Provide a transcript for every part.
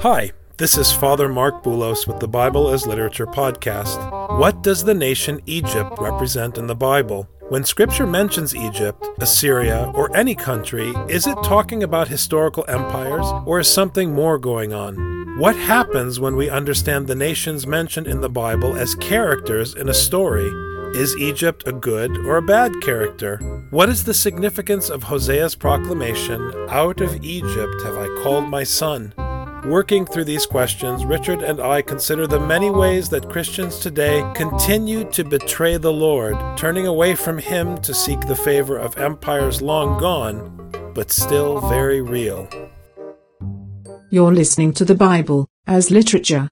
Hi, this is Father Mark Boulos with the Bible as Literature podcast. What does the nation Egypt represent in the Bible? When Scripture mentions Egypt, Assyria, or any country, is it talking about historical empires, or is something more going on? What happens when we understand the nations mentioned in the Bible as characters in a story? Is Egypt a good or a bad character? What is the significance of Hosea's proclamation, Out of Egypt have I called my son? Working through these questions, Richard and I consider the many ways that Christians today continue to betray the Lord, turning away from Him to seek the favor of empires long gone, but still very real. You're listening to the Bible as literature.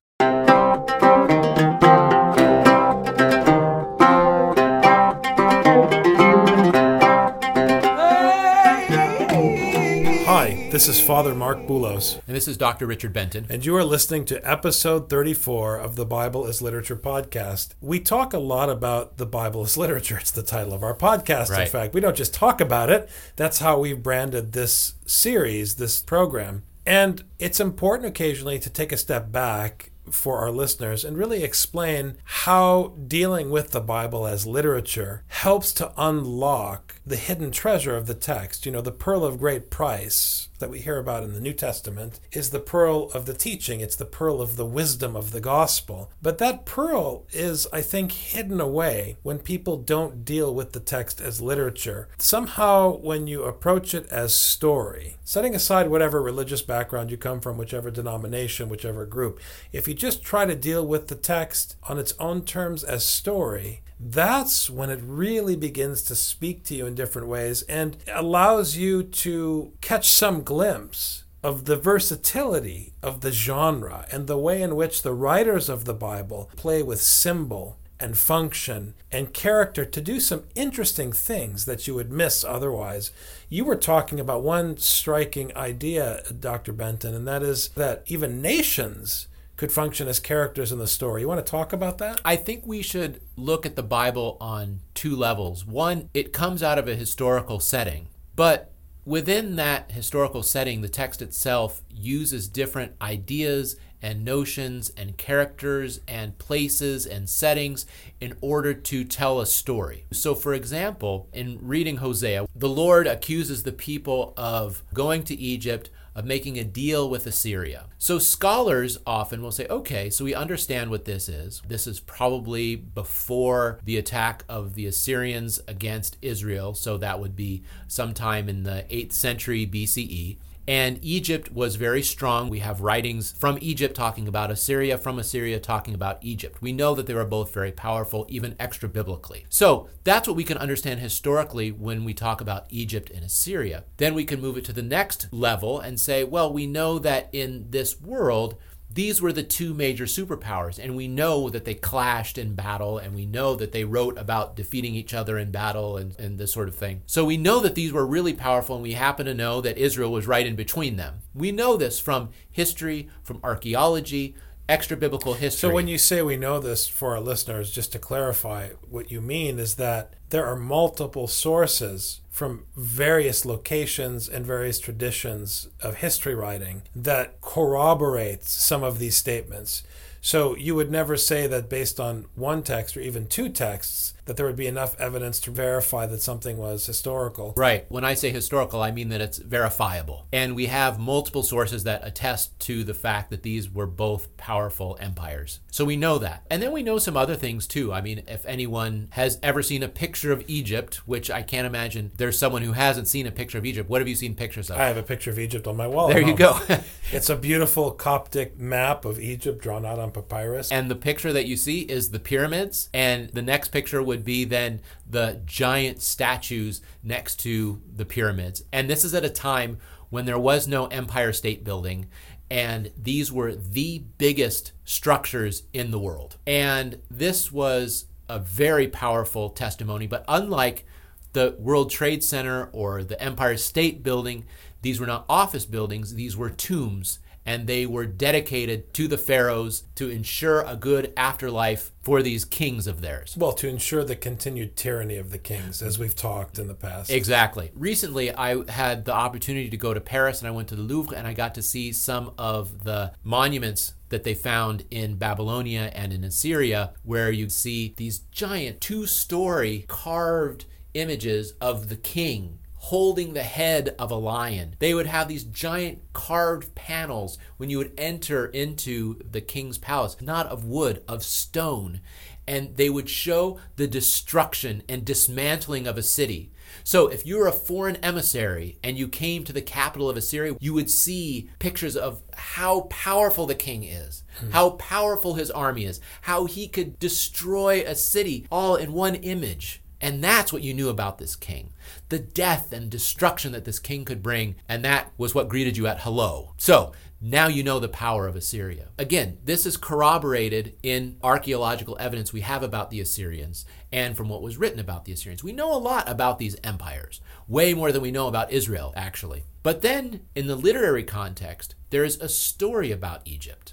This is Father Mark Boulos. And this is Dr. Richard Benton. and you are listening to episode 34 of the Bible as Literature podcast. We talk a lot about the Bible as literature. It's the title of our podcast, in fact. We don't just talk about it, that's how we've branded this series, this program. And it's important occasionally to take a step back for our listeners and really explain how dealing with the Bible as literature helps to unlock the hidden treasure of the text. You know, the pearl of great price that we hear about in the New Testament is the pearl of the teaching, it's the pearl of the wisdom of the gospel. But that pearl is, I think, hidden away when people don't deal with the text as literature. Somehow, when you approach it as story, setting aside whatever religious background you come from, whichever denomination, whichever group, if you just try to deal with the text on its own terms as story, that's when it really begins to speak to you in different ways and allows you to catch some glimpse of the versatility of the genre and the way in which the writers of the Bible play with symbol and function and character to do some interesting things that you would miss otherwise. You were talking about one striking idea, Dr. Benton, and that is that even nations could function as characters in the story. You want to talk about that? I think we should look at the Bible on two levels. One, it comes out of a historical setting, but within that historical setting, the text itself uses different ideas and notions and characters and places and settings in order to tell a story. So, for example, in reading Hosea, the Lord accuses the people of going to Egypt of making a deal with Assyria. So scholars often will say, okay, so we understand what this is. This is probably before the attack of the Assyrians against Israel. So that would be sometime in the 8th century BCE. And Egypt was very strong. We have writings from Egypt talking about Assyria, from Assyria talking about Egypt. We know that they were both very powerful, even extra biblically. So that's what we can understand historically when we talk about Egypt and Assyria. Then we can move it to the next level and say, well, we know that in this world, these were the two major superpowers, and we know that they clashed in battle, and we know that they wrote about defeating each other in battle and, and this sort of thing. So we know that these were really powerful, and we happen to know that Israel was right in between them. We know this from history, from archaeology, extra biblical history. So when you say we know this for our listeners, just to clarify, what you mean is that there are multiple sources from various locations and various traditions of history writing that corroborates some of these statements. So you would never say that based on one text or even two texts that there would be enough evidence to verify that something was historical. Right. When I say historical, I mean that it's verifiable. And we have multiple sources that attest to the fact that these were both powerful empires. So we know that. And then we know some other things too. I mean, if anyone has ever seen a picture of Egypt, which I can't imagine there's someone who hasn't seen a picture of Egypt, what have you seen pictures of? I have a picture of Egypt on my wall. there you go. It's a beautiful Coptic map of Egypt drawn out on papyrus. And the picture that you see is the pyramids. And the next picture would be then the giant statues next to the pyramids. And this is at a time when there was no Empire State Building And these were the biggest structures in the world. And this was a very powerful testimony. But unlike the World Trade Center or the Empire State Building, these were not office buildings, these were tombs and they were dedicated to the pharaohs to ensure a good afterlife for these kings of theirs. Well, to ensure the continued tyranny of the kings, as we've talked in the past. Exactly. Recently, I had the opportunity to go to Paris and I went to the Louvre and I got to see some of the monuments that they found in Babylonia and in Assyria, where you see these giant two story carved images of the king holding the head of a lion. They would have these giant carved panels when you would enter into the king's palace, not of wood, of stone. And they would show the destruction and dismantling of a city. So, if you were a foreign emissary and you came to the capital of Assyria, you would see pictures of how powerful the king is, hmm. how powerful his army is, how he could destroy a city all in one image. And that's what you knew about this king the death and destruction that this king could bring. And that was what greeted you at hello. So now you know the power of Assyria. Again, this is corroborated in archaeological evidence we have about the Assyrians and from what was written about the Assyrians. We know a lot about these empires, way more than we know about Israel, actually. But then, in the literary context, there is a story about Egypt.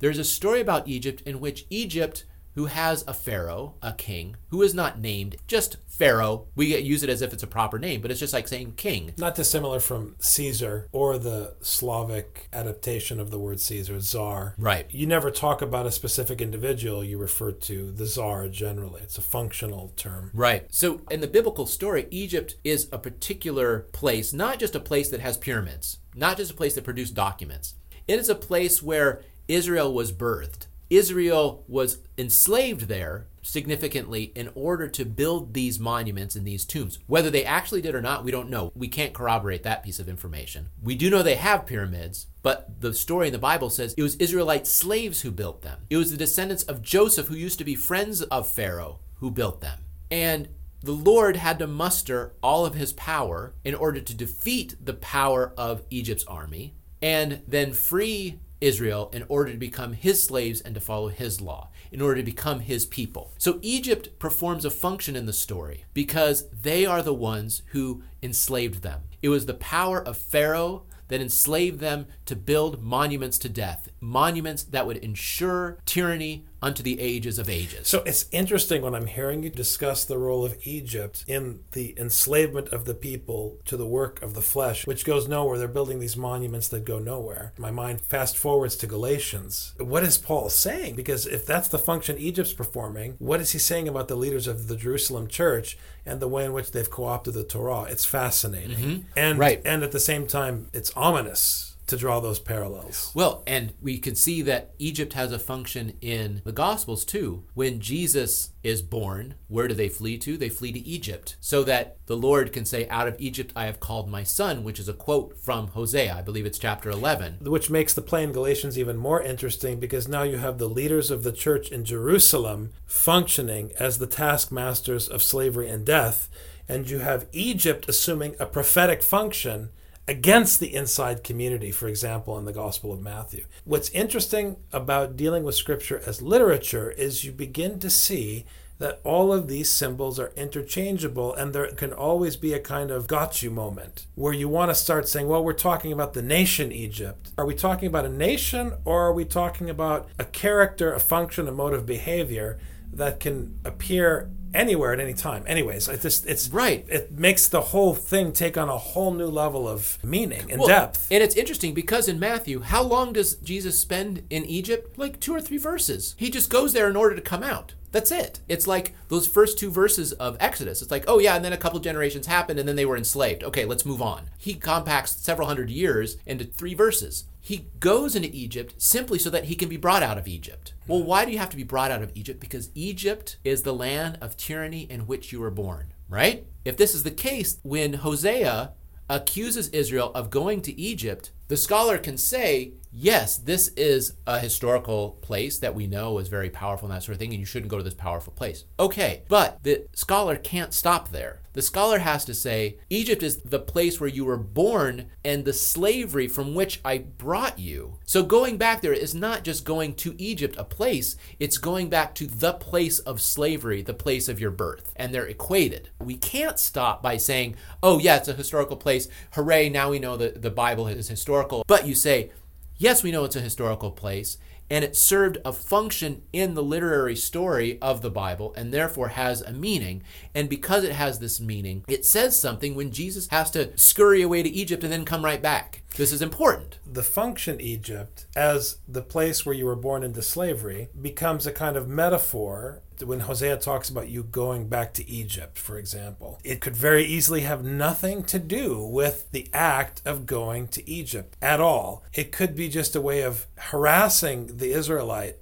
There's a story about Egypt in which Egypt who has a pharaoh, a king, who is not named, just pharaoh. We use it as if it's a proper name, but it's just like saying king. Not dissimilar from Caesar or the Slavic adaptation of the word Caesar, czar. Right. You never talk about a specific individual, you refer to the czar generally. It's a functional term. Right. So in the biblical story, Egypt is a particular place, not just a place that has pyramids, not just a place that produced documents. It is a place where Israel was birthed. Israel was enslaved there significantly in order to build these monuments and these tombs. Whether they actually did or not, we don't know. We can't corroborate that piece of information. We do know they have pyramids, but the story in the Bible says it was Israelite slaves who built them. It was the descendants of Joseph, who used to be friends of Pharaoh, who built them. And the Lord had to muster all of his power in order to defeat the power of Egypt's army and then free Israel in order to become his slaves and to follow his law, in order to become his people. So Egypt performs a function in the story because they are the ones who enslaved them. It was the power of Pharaoh that enslaved them to build monuments to death, monuments that would ensure tyranny unto the ages of ages. So it's interesting when I'm hearing you discuss the role of Egypt in the enslavement of the people to the work of the flesh, which goes nowhere. They're building these monuments that go nowhere. My mind fast forwards to Galatians. What is Paul saying? Because if that's the function Egypt's performing, what is he saying about the leaders of the Jerusalem church and the way in which they've co-opted the Torah? It's fascinating. Mm-hmm. And right. and at the same time, it's ominous to draw those parallels. Well, and we can see that Egypt has a function in the Gospels too. When Jesus is born, where do they flee to? They flee to Egypt, so that the Lord can say, Out of Egypt I have called my son, which is a quote from Hosea. I believe it's chapter 11. Which makes the play in Galatians even more interesting because now you have the leaders of the church in Jerusalem functioning as the taskmasters of slavery and death. And you have Egypt assuming a prophetic function against the inside community, for example, in the Gospel of Matthew. What's interesting about dealing with Scripture as literature is you begin to see that all of these symbols are interchangeable and there can always be a kind of got you moment where you want to start saying, well, we're talking about the nation Egypt. Are we talking about a nation or are we talking about a character, a function, a mode of behavior that can appear anywhere at any time. Anyways, it just it's right. It makes the whole thing take on a whole new level of meaning and well, depth. And it's interesting because in Matthew, how long does Jesus spend in Egypt? Like two or three verses. He just goes there in order to come out. That's it. It's like those first two verses of Exodus. It's like, oh yeah, and then a couple generations happened and then they were enslaved. Okay, let's move on. He compacts several hundred years into three verses. He goes into Egypt simply so that he can be brought out of Egypt. Well, why do you have to be brought out of Egypt? Because Egypt is the land of tyranny in which you were born, right? If this is the case, when Hosea accuses Israel of going to Egypt, the scholar can say, yes, this is a historical place that we know is very powerful and that sort of thing, and you shouldn't go to this powerful place. Okay, but the scholar can't stop there. The scholar has to say, Egypt is the place where you were born and the slavery from which I brought you. So going back there is not just going to Egypt, a place, it's going back to the place of slavery, the place of your birth. And they're equated. We can't stop by saying, oh, yeah, it's a historical place. Hooray, now we know that the Bible is historical. But you say, yes, we know it's a historical place and it served a function in the literary story of the Bible and therefore has a meaning. And because it has this meaning, it says something when Jesus has to scurry away to Egypt and then come right back. This is important. The function Egypt as the place where you were born into slavery becomes a kind of metaphor when Hosea talks about you going back to Egypt, for example, it could very easily have nothing to do with the act of going to Egypt at all. It could be just a way of harassing the Israelite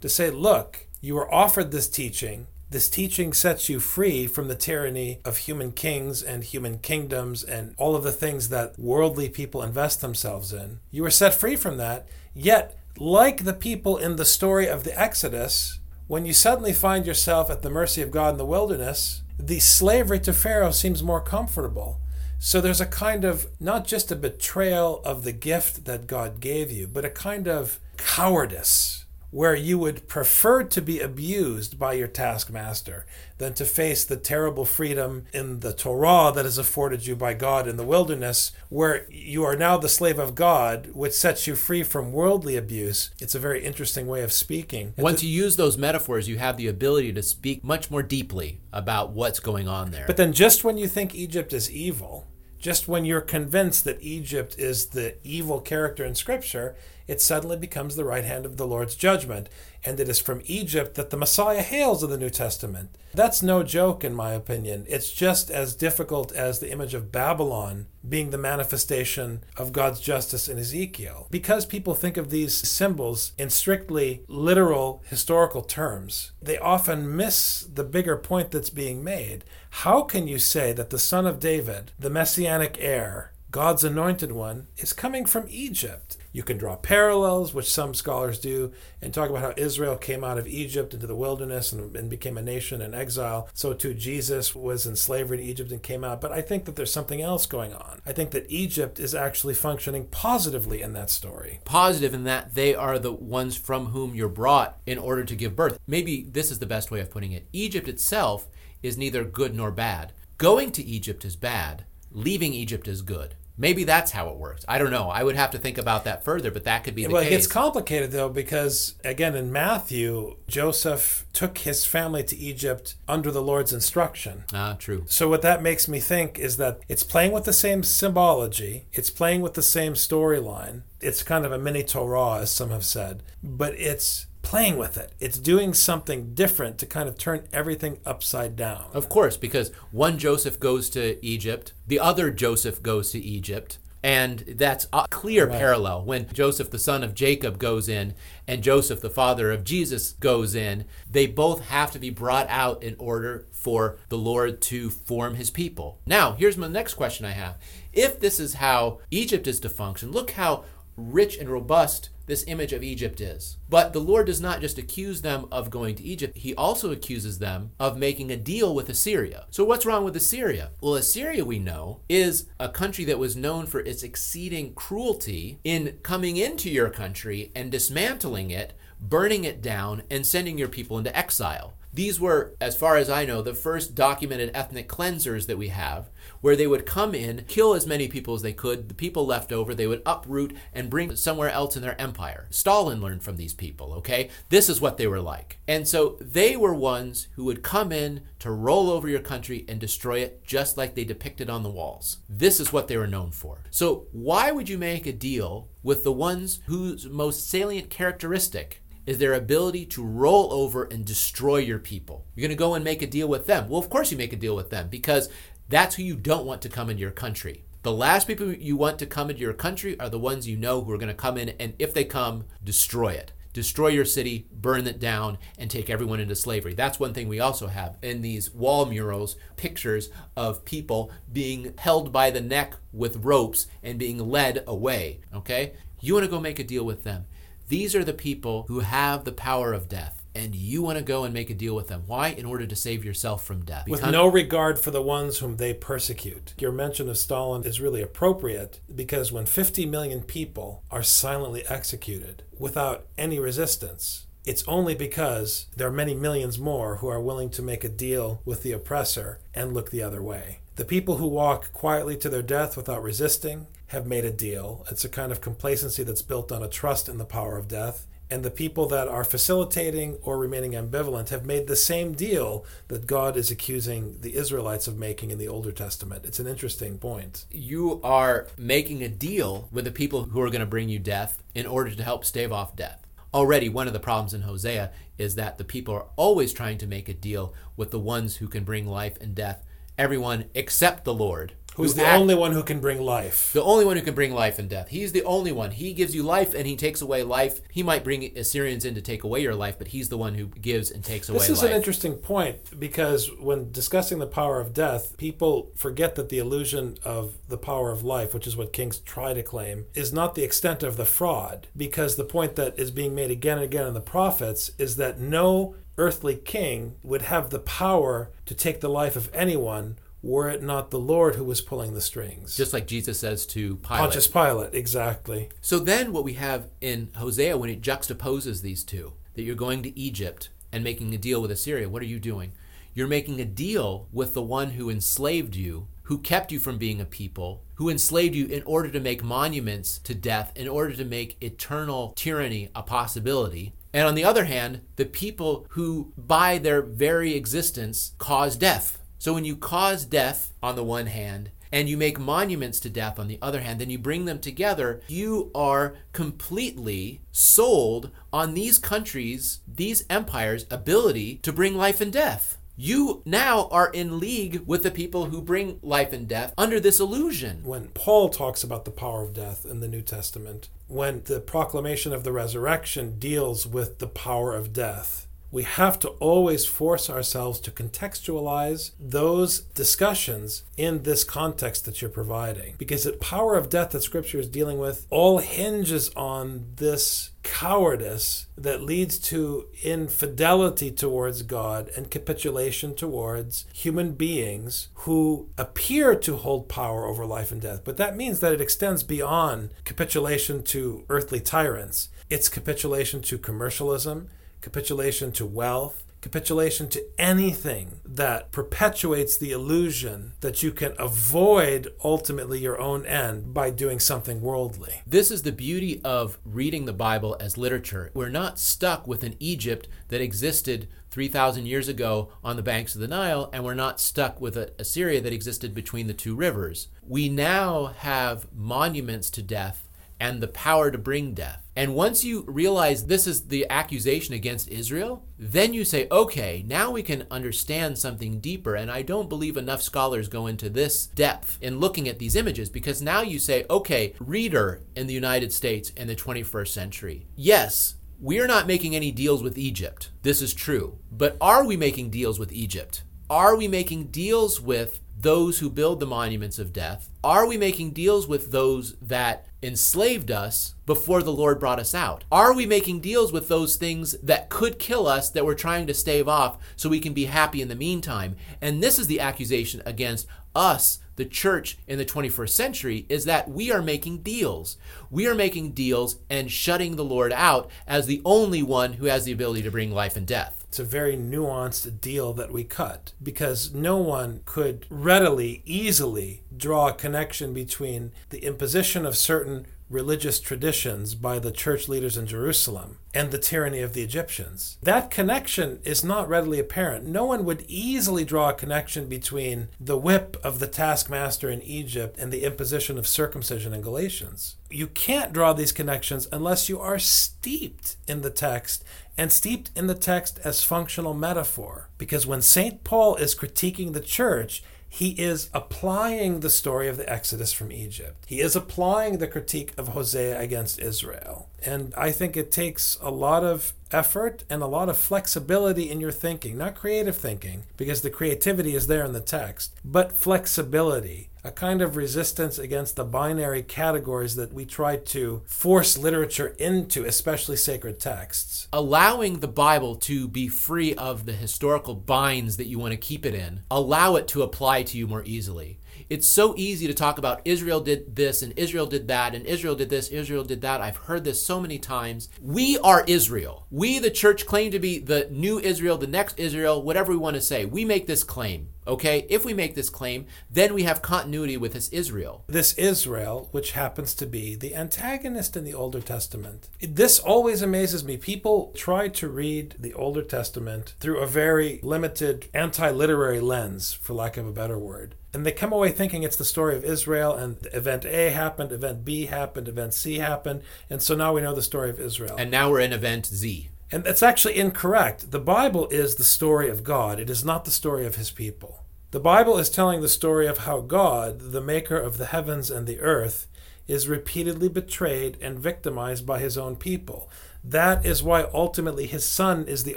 to say, look, you were offered this teaching. This teaching sets you free from the tyranny of human kings and human kingdoms and all of the things that worldly people invest themselves in. You were set free from that, yet, like the people in the story of the Exodus, when you suddenly find yourself at the mercy of God in the wilderness, the slavery to Pharaoh seems more comfortable. So there's a kind of not just a betrayal of the gift that God gave you, but a kind of cowardice where you would prefer to be abused by your taskmaster than to face the terrible freedom in the Torah that is afforded you by God in the wilderness, where you are now the slave of God, which sets you free from worldly abuse. It's a very interesting way of speaking. Once you use those metaphors, you have the ability to speak much more deeply about what's going on there. But then, just when you think Egypt is evil, just when you're convinced that Egypt is the evil character in Scripture, it suddenly becomes the right hand of the Lord's judgment. And it is from Egypt that the Messiah hails in the New Testament. That's no joke, in my opinion. It's just as difficult as the image of Babylon being the manifestation of God's justice in Ezekiel. Because people think of these symbols in strictly literal historical terms, they often miss the bigger point that's being made. How can you say that the son of David, the messianic heir, God's anointed one, is coming from Egypt? You can draw parallels, which some scholars do, and talk about how Israel came out of Egypt into the wilderness and, and, became a nation in exile. So too Jesus was in slavery in Egypt and came out. But I think that there's something else going on. I think that Egypt is actually functioning positively in that story. Positive in that they are the ones from whom you're brought in order to give birth. Maybe this is the best way of putting it. Egypt itself is neither good nor bad. Going to Egypt is bad, leaving Egypt is good. Maybe that's how it works. I don't know. I would have to think about that further, but that could be the well, case. Well, it gets complicated though because again in Matthew, Joseph took his family to Egypt under the Lord's instruction. Ah, true. So what that makes me think is that it's playing with the same symbology, it's playing with the same storyline. It's kind of a mini Torah, as some have said, but it's playing with it. It's doing something different to kind of turn everything upside down. Of course, because one Joseph goes to Egypt, the other Joseph goes to Egypt. And that's a clear right. parallel. When Joseph, the son of Jacob, goes in and Joseph, the father of Jesus, goes in, they both have to be brought out in order for the Lord to form his people. Now, here's my next question I have. If this is how Egypt is to function, look how rich and robust this image of Egypt is. But the Lord does not just accuse them of going to Egypt, he also accuses them of making a deal with Assyria. So, what's wrong with Assyria? Well, Assyria, we know, is a country that was known for its exceeding cruelty in coming into your country and dismantling it, burning it down, and sending your people into exile. These were, as far as I know, the first documented ethnic cleansers that we have where they would come in, kill as many people as they could, the people left over, they would uproot and bring somewhere else in their empire. Stalin learned from these people, okay? This is what they were like. And so they were ones who would come in to roll over your country and destroy it just like they depicted on the walls. This is what they were known for. So why would you make a deal with the ones whose most salient characteristic is their ability to roll over and destroy your people. You're going to go and make a deal with them. Well, of course you make a deal with them because that's who you don't want to come into your country. The last people you want to come into your country are the ones you know who are going to come in and if they come, destroy it. Destroy your city, burn it down, and take everyone into slavery. That's one thing we also have in these wall murals pictures of people being held by the neck with ropes and being led away. Okay? You want to go make a deal with them. These are the people who have the power of death and you want to go and make a deal with them. Why? In order to save yourself from death. With no regard for the ones whom they persecute. Your mention of Stalin is really appropriate because when 50 million people are silently executed without any resistance, it's only because there are many millions more who are willing to make a deal with the oppressor and look the other way. The people who walk quietly to their death without resisting have made a deal. It's a kind of complacency that's built on a trust in the power of death and the people that are facilitating or remaining ambivalent have made the same deal that God is accusing the Israelites of making in the Older Testament. It's an interesting point. You are making a deal with the people who are going to bring you death in order to help stave off death. Already, one of the problems in Hosea is that the people are always trying to make a deal with the ones who can bring life and death, everyone except the Lord Who's the act, only one who can bring life? The only one who can bring life and death. He's the only one. He gives you life and he takes away life. He might bring Assyrians in to take away your life, but he's the one who gives and takes away This is life. an interesting point because when discussing the power of death, people forget that the illusion of the power of life, which is what kings try to claim, is not the extent of the fraud. Because the point that is being made again and again in the prophets is that no earthly king would have the power to take the life of anyone were it not the Lord who was pulling the strings. Just like Jesus says to Pilate. Pontius Pilate, exactly. So then what we have in Hosea when it juxtaposes these two, that you're going to Egypt and making a deal with Assyria, what are you doing? You're making a deal with the one who enslaved you, who kept you from being a people, who enslaved you in order to make monuments to death, in order to make eternal tyranny a possibility. And on the other hand, the people who, by their very existence, cause death so when you cause death on the one hand, and you make monuments to death on the other hand, then you bring them together, you are completely sold on these countries, these empires' ability to bring life and death. You now are in league with the people who bring life and death under this illusion. When Paul talks about the power of death in the New Testament, when the proclamation of the resurrection deals with the power of death, we have to always force ourselves to contextualize those discussions in this context that you're providing. Because the power of death that Scripture is dealing with all hinges on this cowardice that leads to infidelity towards God and capitulation towards human beings who appear to hold power over life and death. But that means that it extends beyond capitulation to earthly tyrants. It's capitulation to commercialism capitulation to wealth, capitulation to anything that perpetuates the illusion that you can avoid ultimately your own end by doing something worldly. This is the beauty of reading the Bible as literature. We're not stuck with an Egypt that existed 3,000 years ago on the banks of the Nile, and we're not stuck with a Assyria that existed between the two rivers. We now have monuments to death and the power to bring death. And once you realize this is the accusation against Israel, then you say, okay, now we can understand something deeper. And I don't believe enough scholars go into this depth in looking at these images because now you say, okay, reader in the United States in the 21st century, yes, we are not making any deals with Egypt. This is true. But are we making deals with Egypt? Are we making deals with those who build the monuments of death? Are we making deals with those that enslaved us before the Lord brought us out? Are we making deals with those things that could kill us that we're trying to stave off so we can be happy in the meantime? And this is the accusation against us, the church in the 21st century, is that we are making deals. We are making deals and shutting the Lord out as the only one who has the ability to bring life and death. It's a very nuanced deal that we cut because no one could readily, easily draw a connection between the imposition of certain religious traditions by the church leaders in Jerusalem and the tyranny of the Egyptians. That connection is not readily apparent. No one would easily draw a connection between the whip of the taskmaster in Egypt and the imposition of circumcision in Galatians. You can't draw these connections unless you are steeped in the text and steeped in the text as functional metaphor. Because when St. Paul is critiquing the church, he is applying the story of the Exodus from Egypt. He is applying the critique of Hosea against Israel. And I think it takes a lot of effort and a lot of flexibility in your thinking, not creative thinking, because the creativity is there in the text, but flexibility. A kind of resistance against the binary categories that we try to force literature into, especially sacred texts. Allowing the Bible to be free of the historical binds that you want to keep it in, allow it to apply to you more easily. It's so easy to talk about Israel did this and Israel did that and Israel did this, Israel did that. I've heard this so many times. We are Israel. We, the church, claim to be the new Israel, the next Israel, whatever we want to say. We make this claim. Okay, if we make this claim, then we have continuity with this Israel. This Israel, which happens to be the antagonist in the Older Testament. This always amazes me. People try to read the Older Testament through a very limited anti literary lens, for lack of a better word. And they come away thinking it's the story of Israel, and event A happened, event B happened, event C happened, and so now we know the story of Israel. And now we're in event Z. And that's actually incorrect. The Bible is the story of God, it is not the story of his people. The Bible is telling the story of how God, the maker of the heavens and the earth, is repeatedly betrayed and victimized by his own people. That is why ultimately his son is the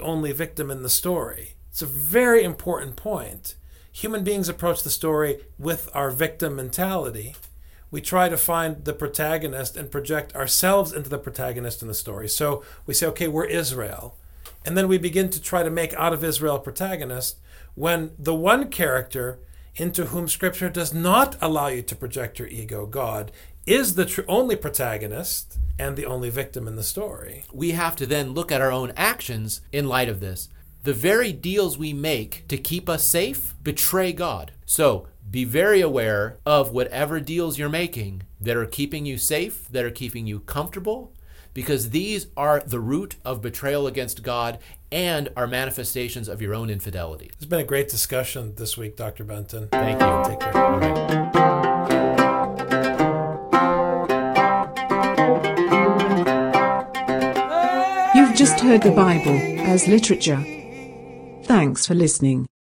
only victim in the story. It's a very important point. Human beings approach the story with our victim mentality. We try to find the protagonist and project ourselves into the protagonist in the story. So we say, okay, we're Israel. And then we begin to try to make out of Israel a protagonist when the one character into whom Scripture does not allow you to project your ego, God, is the tr- only protagonist and the only victim in the story. We have to then look at our own actions in light of this. The very deals we make to keep us safe betray God. So be very aware of whatever deals you're making that are keeping you safe, that are keeping you comfortable, because these are the root of betrayal against God and are manifestations of your own infidelity. It's been a great discussion this week, Dr. Benton. Thank you. Take care. You've just heard the Bible as literature. Thanks for listening.